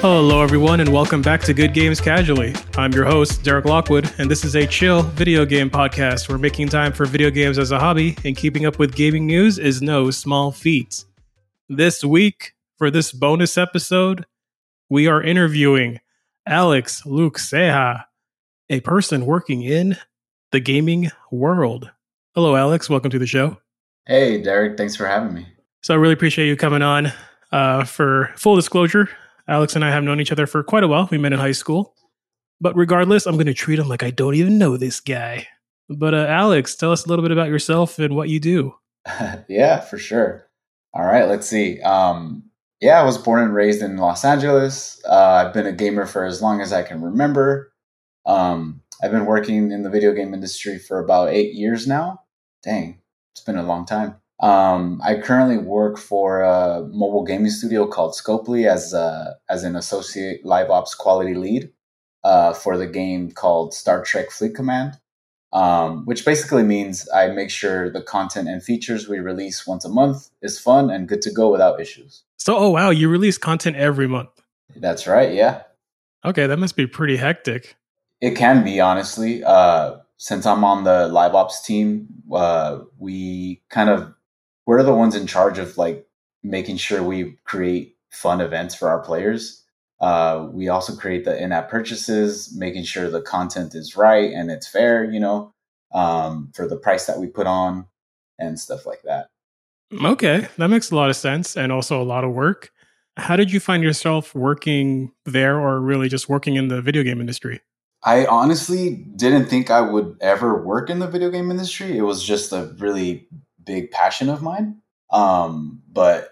Hello, everyone, and welcome back to Good Games Casually. I'm your host, Derek Lockwood, and this is a chill video game podcast where making time for video games as a hobby and keeping up with gaming news is no small feat. This week, for this bonus episode, we are interviewing Alex Luke Ceja, a person working in the gaming world. Hello, Alex. Welcome to the show. Hey, Derek. Thanks for having me. So, I really appreciate you coming on. Uh, for full disclosure, Alex and I have known each other for quite a while. We met in high school. But regardless, I'm going to treat him like I don't even know this guy. But uh, Alex, tell us a little bit about yourself and what you do. yeah, for sure. All right, let's see. Um, yeah, I was born and raised in Los Angeles. Uh, I've been a gamer for as long as I can remember. Um, I've been working in the video game industry for about eight years now. Dang, it's been a long time. Um, I currently work for a mobile gaming studio called Scopely as a, as an associate live ops quality lead uh, for the game called Star Trek Fleet Command, um, which basically means I make sure the content and features we release once a month is fun and good to go without issues. So, oh wow, you release content every month. That's right. Yeah. Okay, that must be pretty hectic. It can be honestly. Uh, since I'm on the live ops team, uh, we kind of we're the ones in charge of like making sure we create fun events for our players. Uh, we also create the in-app purchases, making sure the content is right and it's fair, you know, um, for the price that we put on and stuff like that. Okay, that makes a lot of sense and also a lot of work. How did you find yourself working there or really just working in the video game industry? I honestly didn't think I would ever work in the video game industry. It was just a really big passion of mine. Um, but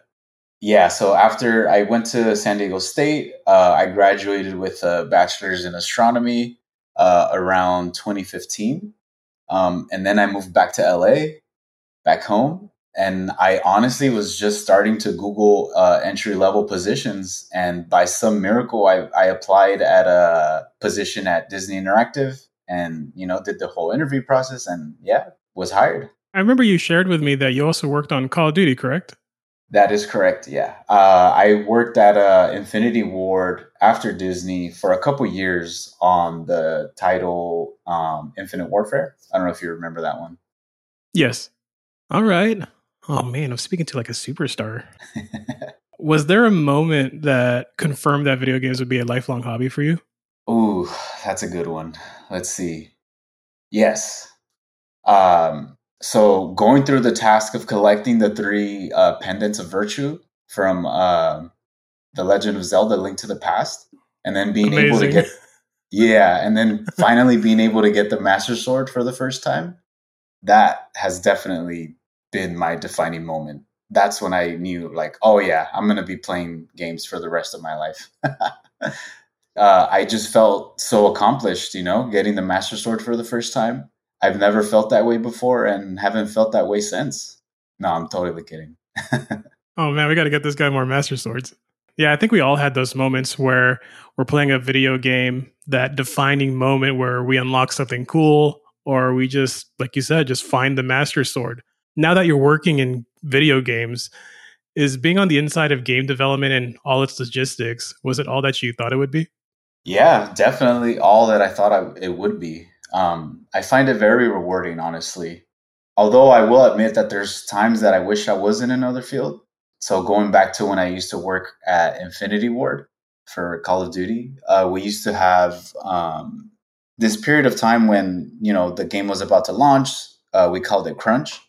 yeah, so after I went to San Diego State, uh, I graduated with a bachelor's in astronomy uh, around 2015. Um, and then I moved back to LA, back home. And I honestly was just starting to Google uh, entry level positions. And by some miracle, I, I applied at a position at Disney Interactive and, you know, did the whole interview process and yeah, was hired. I remember you shared with me that you also worked on Call of Duty, correct? That is correct. Yeah, uh, I worked at uh, Infinity Ward after Disney for a couple years on the title um, Infinite Warfare. I don't know if you remember that one. Yes. All right. Oh man, I'm speaking to like a superstar. Was there a moment that confirmed that video games would be a lifelong hobby for you? Ooh, that's a good one. Let's see. Yes. Um, so going through the task of collecting the three uh, pendants of virtue from uh, the Legend of Zelda: Link to the Past, and then being Amazing. able to get yeah, and then finally being able to get the Master Sword for the first time, that has definitely been my defining moment. That's when I knew, like, oh yeah, I'm gonna be playing games for the rest of my life. uh, I just felt so accomplished, you know, getting the Master Sword for the first time I've never felt that way before and haven't felt that way since. No, I'm totally kidding. oh man, we got to get this guy more Master Swords. Yeah, I think we all had those moments where we're playing a video game, that defining moment where we unlock something cool, or we just, like you said, just find the Master Sword. Now that you're working in video games, is being on the inside of game development and all its logistics, was it all that you thought it would be? Yeah, definitely all that I thought I, it would be. Um, I find it very rewarding, honestly. Although I will admit that there's times that I wish I was in another field. So going back to when I used to work at Infinity Ward for Call of Duty, uh, we used to have um, this period of time when you know the game was about to launch. Uh, we called it crunch.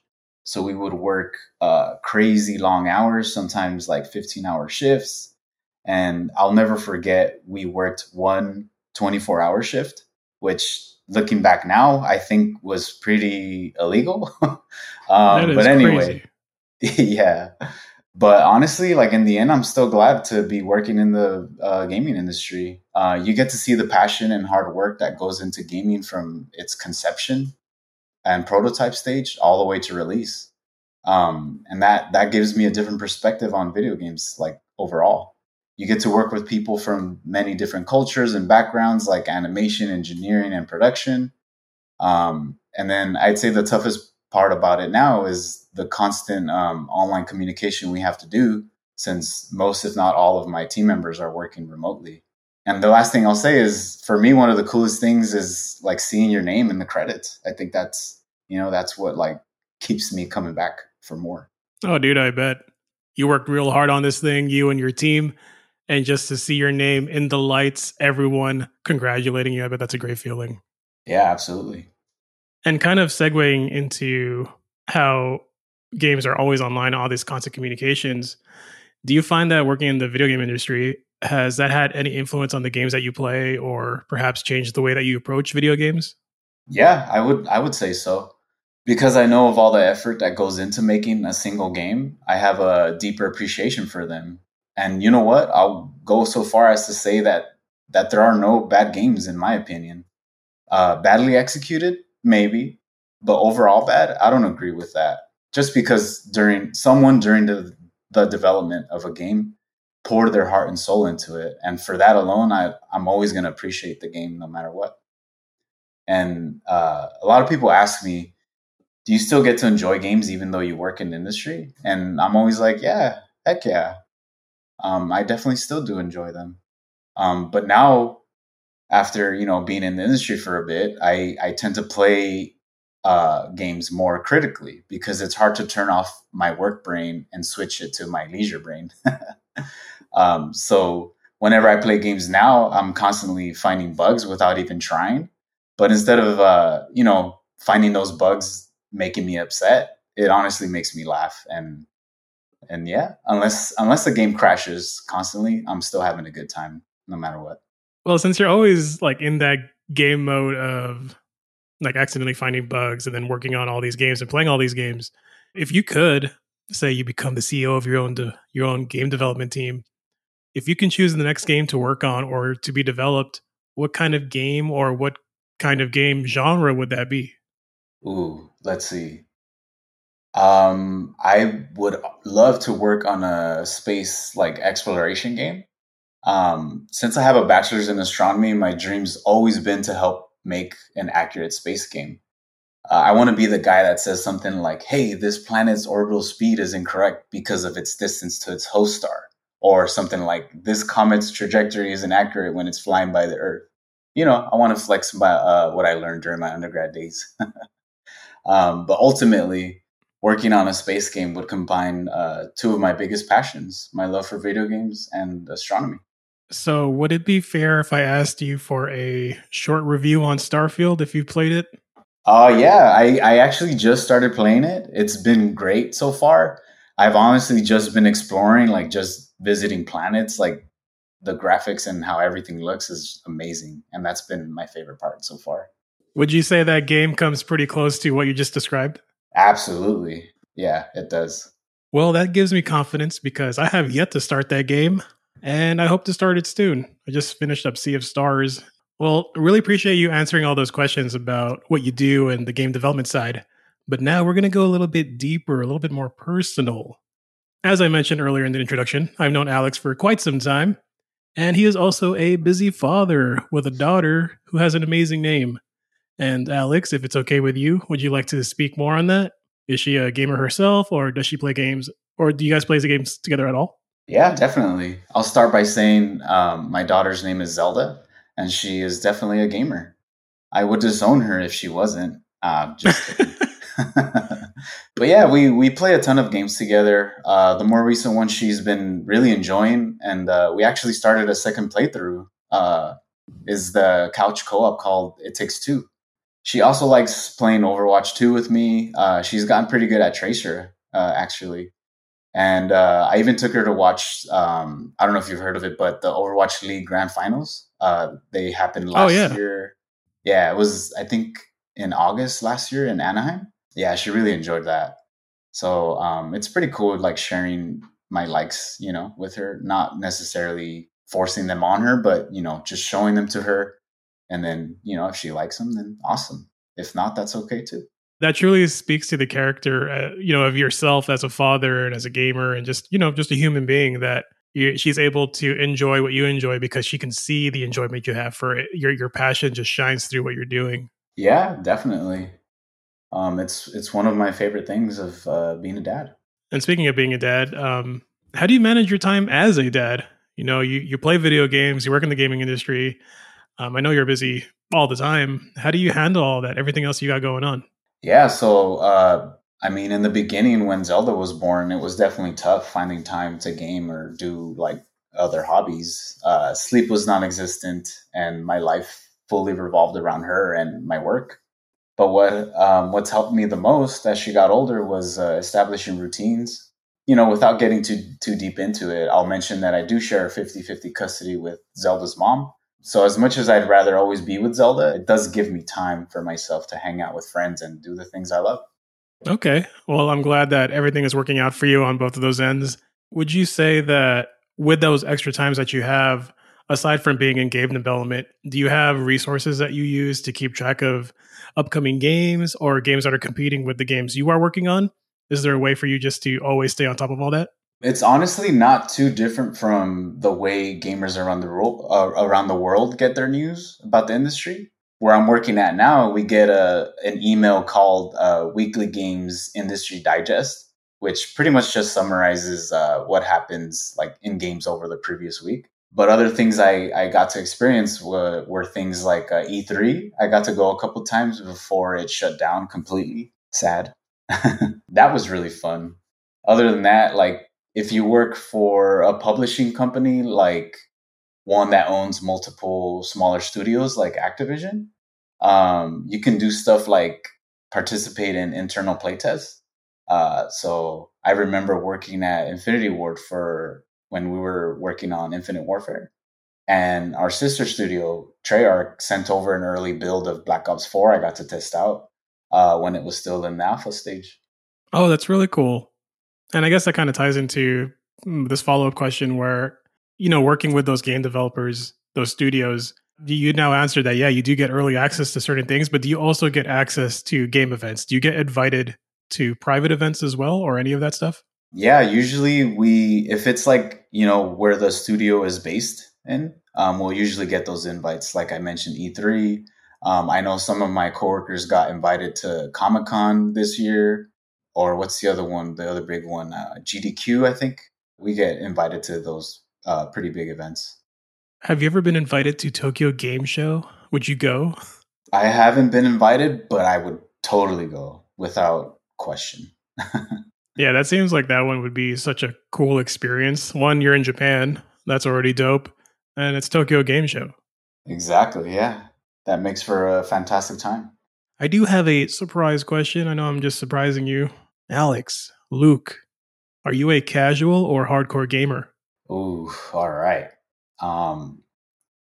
So we would work uh, crazy long hours, sometimes like 15 hour shifts. And I'll never forget, we worked one 24 hour shift, which looking back now, I think was pretty illegal. um, but anyway, yeah. But honestly, like in the end, I'm still glad to be working in the uh, gaming industry. Uh, you get to see the passion and hard work that goes into gaming from its conception and prototype stage all the way to release. Um, and that that gives me a different perspective on video games, like overall you get to work with people from many different cultures and backgrounds like animation engineering and production um, and then i'd say the toughest part about it now is the constant um, online communication we have to do since most, if not all, of my team members are working remotely. And the last thing I'll say is for me, one of the coolest things is like seeing your name in the credits. I think that's, you know, that's what like keeps me coming back for more. Oh, dude, I bet you worked real hard on this thing, you and your team. And just to see your name in the lights, everyone congratulating you, I bet that's a great feeling. Yeah, absolutely. And kind of segueing into how games are always online, all these constant communications. Do you find that working in the video game industry has that had any influence on the games that you play or perhaps changed the way that you approach video games? Yeah, I would I would say so. Because I know of all the effort that goes into making a single game, I have a deeper appreciation for them. And you know what? I'll go so far as to say that that there are no bad games in my opinion. Uh, badly executed, maybe, but overall bad, I don't agree with that. Just because during someone during the the development of a game poured their heart and soul into it. And for that alone, I, I'm always going to appreciate the game no matter what. And uh, a lot of people ask me, do you still get to enjoy games even though you work in industry? And I'm always like, yeah, heck yeah. Um, I definitely still do enjoy them. Um, but now, after you know being in the industry for a bit, I I tend to play uh, games more critically because it's hard to turn off my work brain and switch it to my leisure brain. Um, so whenever I play games now, I'm constantly finding bugs without even trying. But instead of uh, you know finding those bugs making me upset, it honestly makes me laugh. And and yeah, unless unless the game crashes constantly, I'm still having a good time no matter what. Well, since you're always like in that game mode of like accidentally finding bugs and then working on all these games and playing all these games, if you could say you become the CEO of your own de- your own game development team, if you can choose the next game to work on or to be developed, what kind of game or what kind of game genre would that be? Ooh, let's see. Um, I would love to work on a space like exploration game. Um, since I have a bachelor's in astronomy, my dream's always been to help make an accurate space game. Uh, I want to be the guy that says something like, "Hey, this planet's orbital speed is incorrect because of its distance to its host star." or something like this comet's trajectory is inaccurate when it's flying by the Earth. You know, I want to flex my, uh, what I learned during my undergrad days. um, but ultimately, working on a space game would combine uh, two of my biggest passions my love for video games and astronomy. So, would it be fair if I asked you for a short review on Starfield if you played it? Uh, yeah, I, I actually just started playing it. It's been great so far. I've honestly just been exploring, like just visiting planets. Like the graphics and how everything looks is amazing, and that's been my favorite part so far. Would you say that game comes pretty close to what you just described? Absolutely. Yeah, it does. Well, that gives me confidence because I have yet to start that game and I hope to start it soon. I just finished up Sea of Stars. Well, really appreciate you answering all those questions about what you do and the game development side. But now we're going to go a little bit deeper, a little bit more personal. As I mentioned earlier in the introduction, I've known Alex for quite some time, and he is also a busy father with a daughter who has an amazing name. And Alex, if it's okay with you, would you like to speak more on that? Is she a gamer herself, or does she play games, or do you guys play the games together at all? Yeah, definitely. I'll start by saying um, my daughter's name is Zelda, and she is definitely a gamer. I would disown her if she wasn't. Uh, just but yeah, we we play a ton of games together. Uh, the more recent one she's been really enjoying, and uh, we actually started a second playthrough. Uh, is the couch co-op called It Takes Two. She also likes playing Overwatch 2 with me. Uh, she's gotten pretty good at Tracer, uh, actually. And uh, I even took her to watch. Um, I don't know if you've heard of it, but the Overwatch League Grand Finals. they happened oh, last oh, yeah. year. Yeah, it was I think in August last year in Anaheim yeah, she really enjoyed that. So um, it's pretty cool, like sharing my likes, you know, with her, not necessarily forcing them on her, but you know, just showing them to her. And then, you know, if she likes them, then awesome. If not, that's okay too. That truly speaks to the character, uh, you know, of yourself as a father and as a gamer, and just you know, just a human being that you, she's able to enjoy what you enjoy because she can see the enjoyment you have for it. Your your passion just shines through what you're doing. Yeah, definitely um, it's it's one of my favorite things of uh, being a dad. And speaking of being a dad, um, How do you manage your time as a dad? You know, you, you play video games, you work in the gaming industry. Um, I know you're busy all the time. How do you handle all that, everything else you got going on? Yeah, so uh, I mean, in the beginning when Zelda was born, it was definitely tough finding time to game or do like other hobbies. Uh, sleep was non-existent, and my life fully revolved around her and my work. But what um, what's helped me the most as she got older was uh, establishing routines. You know, without getting too too deep into it, I'll mention that I do share 50-50 custody with Zelda's mom. So as much as I'd rather always be with Zelda, it does give me time for myself to hang out with friends and do the things I love. Okay. Well, I'm glad that everything is working out for you on both of those ends. Would you say that with those extra times that you have, aside from being in game development, do you have resources that you use to keep track of upcoming games or games that are competing with the games you are working on? Is there a way for you just to always stay on top of all that? It's honestly not too different from the way gamers around the world, uh, around the world get their news about the industry where I'm working at now, we get a an email called uh, Weekly Games Industry Digest, which pretty much just summarizes uh, what happens like in games over the previous week. But other things I, I got to experience were, were things like uh, E3. I got to go a couple times before it shut down completely. Sad. that was really fun. Other than that, like if you work for a publishing company like one that owns multiple smaller studios like Activision, um, you can do stuff like participate in internal playtests. Uh, so I remember working at Infinity Ward for when we were working on Infinite Warfare. And our sister studio, Treyarch, sent over an early build of Black Ops 4 I got to test out uh, when it was still in the alpha stage. Oh, that's really cool. And I guess that kind of ties into mm, this follow up question where you know, working with those game developers, those studios, you now answer that, yeah, you do get early access to certain things, but do you also get access to game events? Do you get invited to private events as well or any of that stuff? Yeah, usually we, if it's like, you know, where the studio is based in, um, we'll usually get those invites. Like I mentioned, E3. Um, I know some of my coworkers got invited to Comic Con this year, or what's the other one? The other big one, uh, GDQ, I think. We get invited to those uh, pretty big events. Have you ever been invited to Tokyo Game Show? Would you go? I haven't been invited, but I would totally go without question. yeah, that seems like that one would be such a cool experience. One, you're in Japan. That's already dope. And it's Tokyo Game Show. Exactly. Yeah. That makes for a fantastic time. I do have a surprise question. I know I'm just surprising you. Alex, Luke, are you a casual or hardcore gamer? Ooh, all right. Um,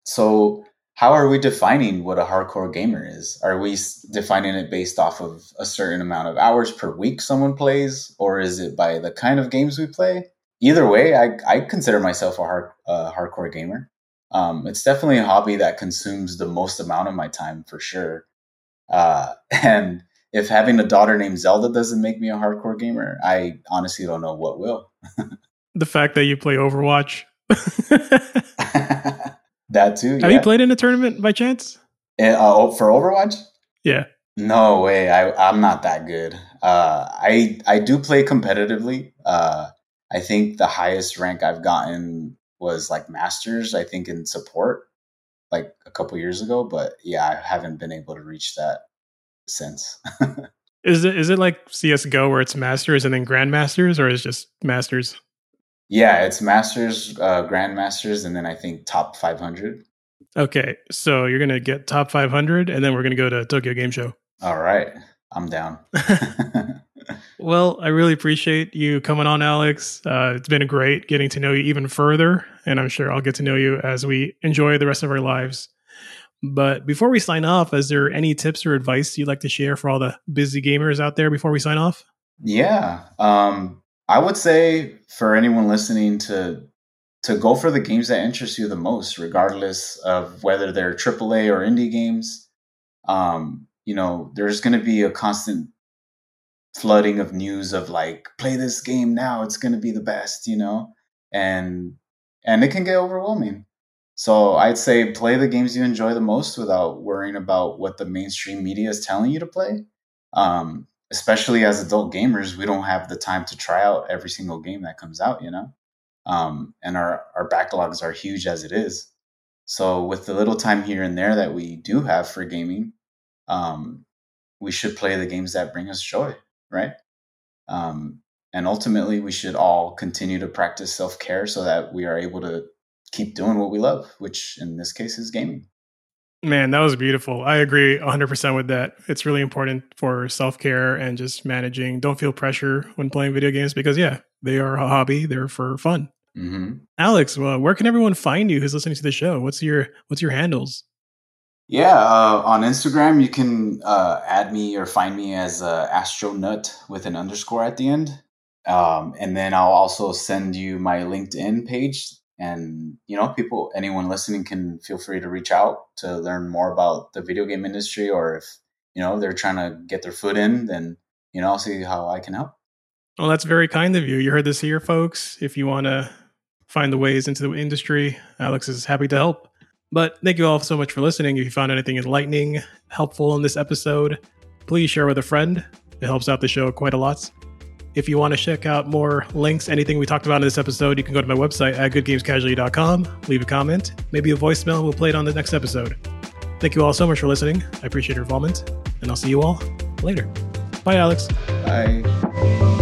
so how are we defining what a hardcore gamer is? Are we defining it based off of a certain amount of hours per week someone plays, or is it by the kind of games we play? Either way, I, I consider myself a hard, uh, hardcore gamer. Um, it's definitely a hobby that consumes the most amount of my time for sure. Uh, and if having a daughter named Zelda doesn't make me a hardcore gamer, I honestly don't know what will. the fact that you play Overwatch. that too. Have you played in a tournament by chance? Uh, oh, for Overwatch? Yeah. No way. I I'm not that good. Uh, I I do play competitively. Uh, I think the highest rank I've gotten was like masters. I think in support, like a couple years ago. But yeah, I haven't been able to reach that since. is it is it like CS:GO where it's masters and then grandmasters, or is just masters? Yeah, it's masters, uh, grandmasters, and then I think top 500. Okay, so you're gonna get top 500, and then we're gonna go to Tokyo Game Show. All right, I'm down. well, I really appreciate you coming on, Alex. Uh, it's been great getting to know you even further, and I'm sure I'll get to know you as we enjoy the rest of our lives. But before we sign off, is there any tips or advice you'd like to share for all the busy gamers out there before we sign off? Yeah. Um, I would say for anyone listening to to go for the games that interest you the most, regardless of whether they're AAA or indie games. Um, you know, there's going to be a constant flooding of news of like, play this game now, it's going to be the best, you know, and and it can get overwhelming. So I'd say play the games you enjoy the most without worrying about what the mainstream media is telling you to play. Um, especially as adult gamers, we don't have the time to try out every single game that comes out, you know? um, and our our backlogs are huge as it is. So with the little time here and there that we do have for gaming, um, we should play the games that bring us joy, right? Um, and ultimately, we should all continue to practice self care so that we are able to keep doing what we love, which in this case is gaming. Man, that was beautiful. I agree 100% with that. It's really important for self care and just managing. Don't feel pressure when playing video games because, yeah, they are a hobby. They're for fun. Mm-hmm. Alex, well, where can everyone find you who's listening to the show? What's your What's your handles? Yeah, uh, on Instagram you can uh, add me or find me as uh, Astronut with an underscore at the end, um, and then I'll also send you my LinkedIn page and you know people anyone listening can feel free to reach out to learn more about the video game industry or if you know they're trying to get their foot in then you know i'll see how i can help. Well that's very kind of you. You heard this here folks. If you want to find the ways into the industry alex is happy to help. But thank you all so much for listening. If you found anything enlightening helpful in this episode please share with a friend. It helps out the show quite a lot if you want to check out more links, anything we talked about in this episode, you can go to my website at goodgamescasually.com, leave a comment, maybe a voicemail, we'll play it on the next episode. Thank you all so much for listening. I appreciate your involvement, and I'll see you all later. Bye, Alex. Bye.